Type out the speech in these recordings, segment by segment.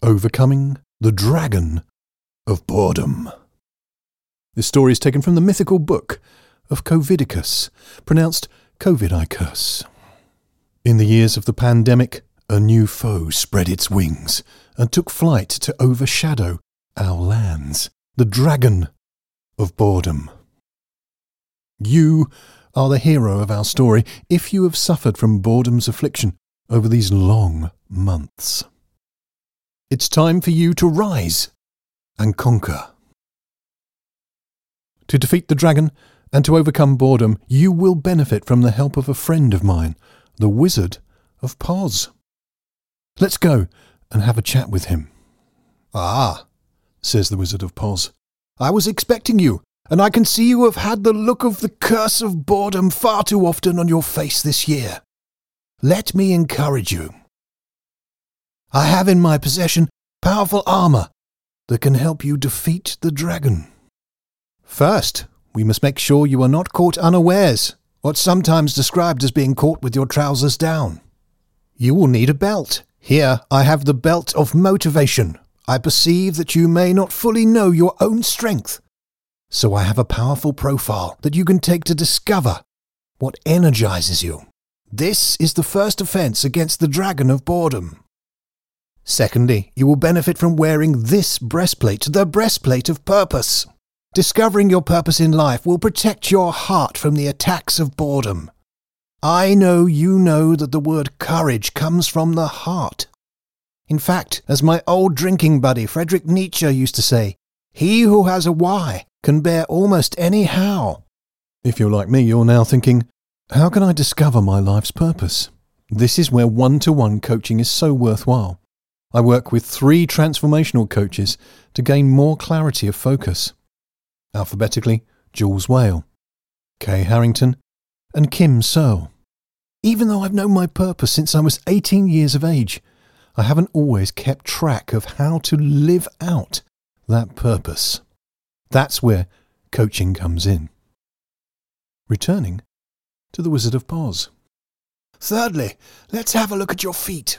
Overcoming the Dragon of Boredom. This story is taken from the mythical book of Covidicus, pronounced Covid-i-curse. In the years of the pandemic, a new foe spread its wings and took flight to overshadow our lands, the dragon of boredom. You are the hero of our story if you have suffered from boredom's affliction over these long months. It's time for you to rise and conquer. To defeat the dragon and to overcome boredom, you will benefit from the help of a friend of mine, the Wizard of Poz. Let's go and have a chat with him. Ah, says the Wizard of Poz. I was expecting you, and I can see you have had the look of the curse of boredom far too often on your face this year. Let me encourage you. I have in my possession powerful armor that can help you defeat the dragon. First, we must make sure you are not caught unawares, what's sometimes described as being caught with your trousers down. You will need a belt. Here I have the belt of motivation. I perceive that you may not fully know your own strength. So I have a powerful profile that you can take to discover what energizes you. This is the first offense against the dragon of boredom. Secondly, you will benefit from wearing this breastplate, the breastplate of purpose. Discovering your purpose in life will protect your heart from the attacks of boredom. I know you know that the word courage comes from the heart. In fact, as my old drinking buddy Friedrich Nietzsche used to say, he who has a why can bear almost any how. If you're like me, you're now thinking, how can I discover my life's purpose? This is where one to one coaching is so worthwhile. I work with three transformational coaches to gain more clarity of focus. Alphabetically, Jules Whale, Kay Harrington, and Kim Searle. Even though I've known my purpose since I was 18 years of age, I haven't always kept track of how to live out that purpose. That's where coaching comes in. Returning to the Wizard of Poz. Thirdly, let's have a look at your feet.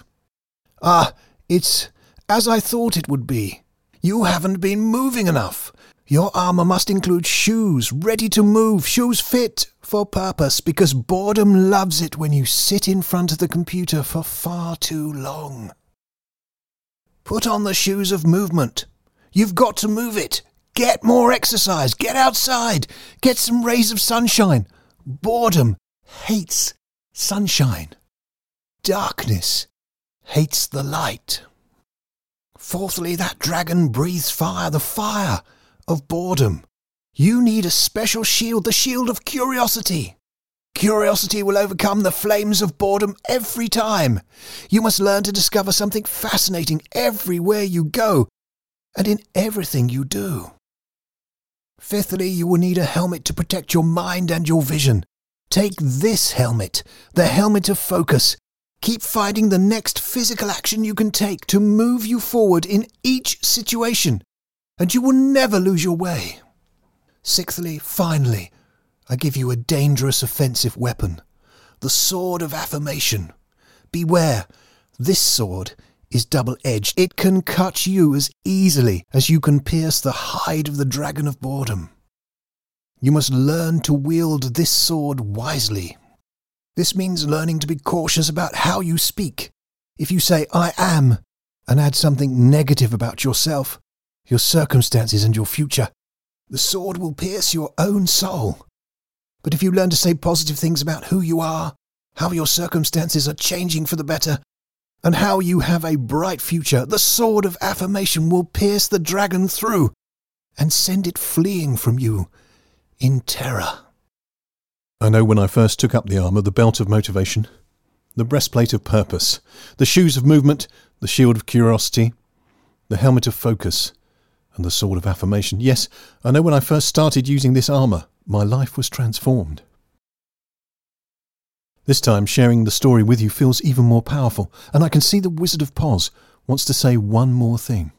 Ah, it's as I thought it would be. You haven't been moving enough. Your armor must include shoes ready to move, shoes fit for purpose, because boredom loves it when you sit in front of the computer for far too long. Put on the shoes of movement. You've got to move it. Get more exercise. Get outside. Get some rays of sunshine. Boredom hates sunshine. Darkness hates the light. Fourthly, that dragon breathes fire, the fire of boredom. You need a special shield, the shield of curiosity. Curiosity will overcome the flames of boredom every time. You must learn to discover something fascinating everywhere you go and in everything you do. Fifthly, you will need a helmet to protect your mind and your vision. Take this helmet, the helmet of focus. Keep finding the next physical action you can take to move you forward in each situation, and you will never lose your way. Sixthly, finally, I give you a dangerous offensive weapon the sword of affirmation. Beware, this sword is double edged. It can cut you as easily as you can pierce the hide of the dragon of boredom. You must learn to wield this sword wisely. This means learning to be cautious about how you speak. If you say, I am, and add something negative about yourself, your circumstances, and your future, the sword will pierce your own soul. But if you learn to say positive things about who you are, how your circumstances are changing for the better, and how you have a bright future, the sword of affirmation will pierce the dragon through and send it fleeing from you in terror. I know when I first took up the armour, the belt of motivation, the breastplate of purpose, the shoes of movement, the shield of curiosity, the helmet of focus, and the sword of affirmation. Yes, I know when I first started using this armour, my life was transformed. This time, sharing the story with you feels even more powerful, and I can see the Wizard of Poz wants to say one more thing.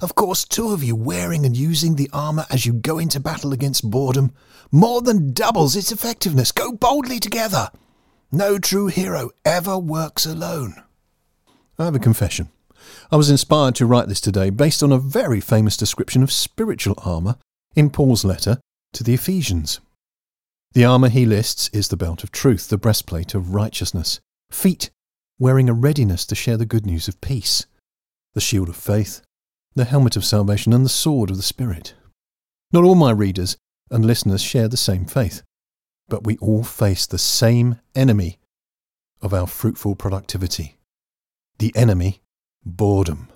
Of course, two of you wearing and using the armour as you go into battle against boredom more than doubles its effectiveness. Go boldly together. No true hero ever works alone. I have a confession. I was inspired to write this today based on a very famous description of spiritual armour in Paul's letter to the Ephesians. The armour he lists is the belt of truth, the breastplate of righteousness, feet wearing a readiness to share the good news of peace, the shield of faith, the helmet of salvation, and the sword of the Spirit. Not all my readers and listeners share the same faith, but we all face the same enemy of our fruitful productivity the enemy, boredom.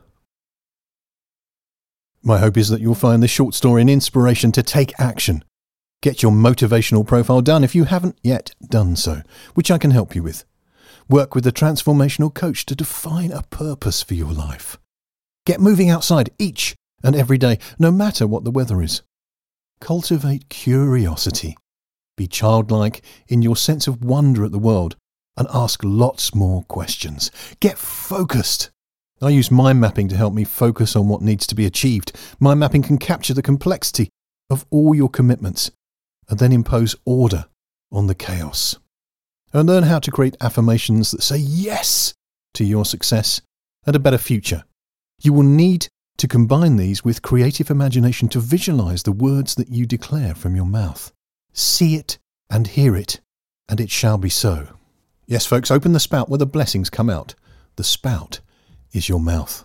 My hope is that you'll find this short story an inspiration to take action. Get your motivational profile done if you haven't yet done so, which I can help you with. Work with a transformational coach to define a purpose for your life. Get moving outside each and every day, no matter what the weather is. Cultivate curiosity. Be childlike in your sense of wonder at the world and ask lots more questions. Get focused. I use mind mapping to help me focus on what needs to be achieved. Mind mapping can capture the complexity of all your commitments and then impose order on the chaos. And learn how to create affirmations that say yes to your success and a better future. You will need to combine these with creative imagination to visualize the words that you declare from your mouth. See it and hear it, and it shall be so. Yes, folks, open the spout where the blessings come out. The spout is your mouth.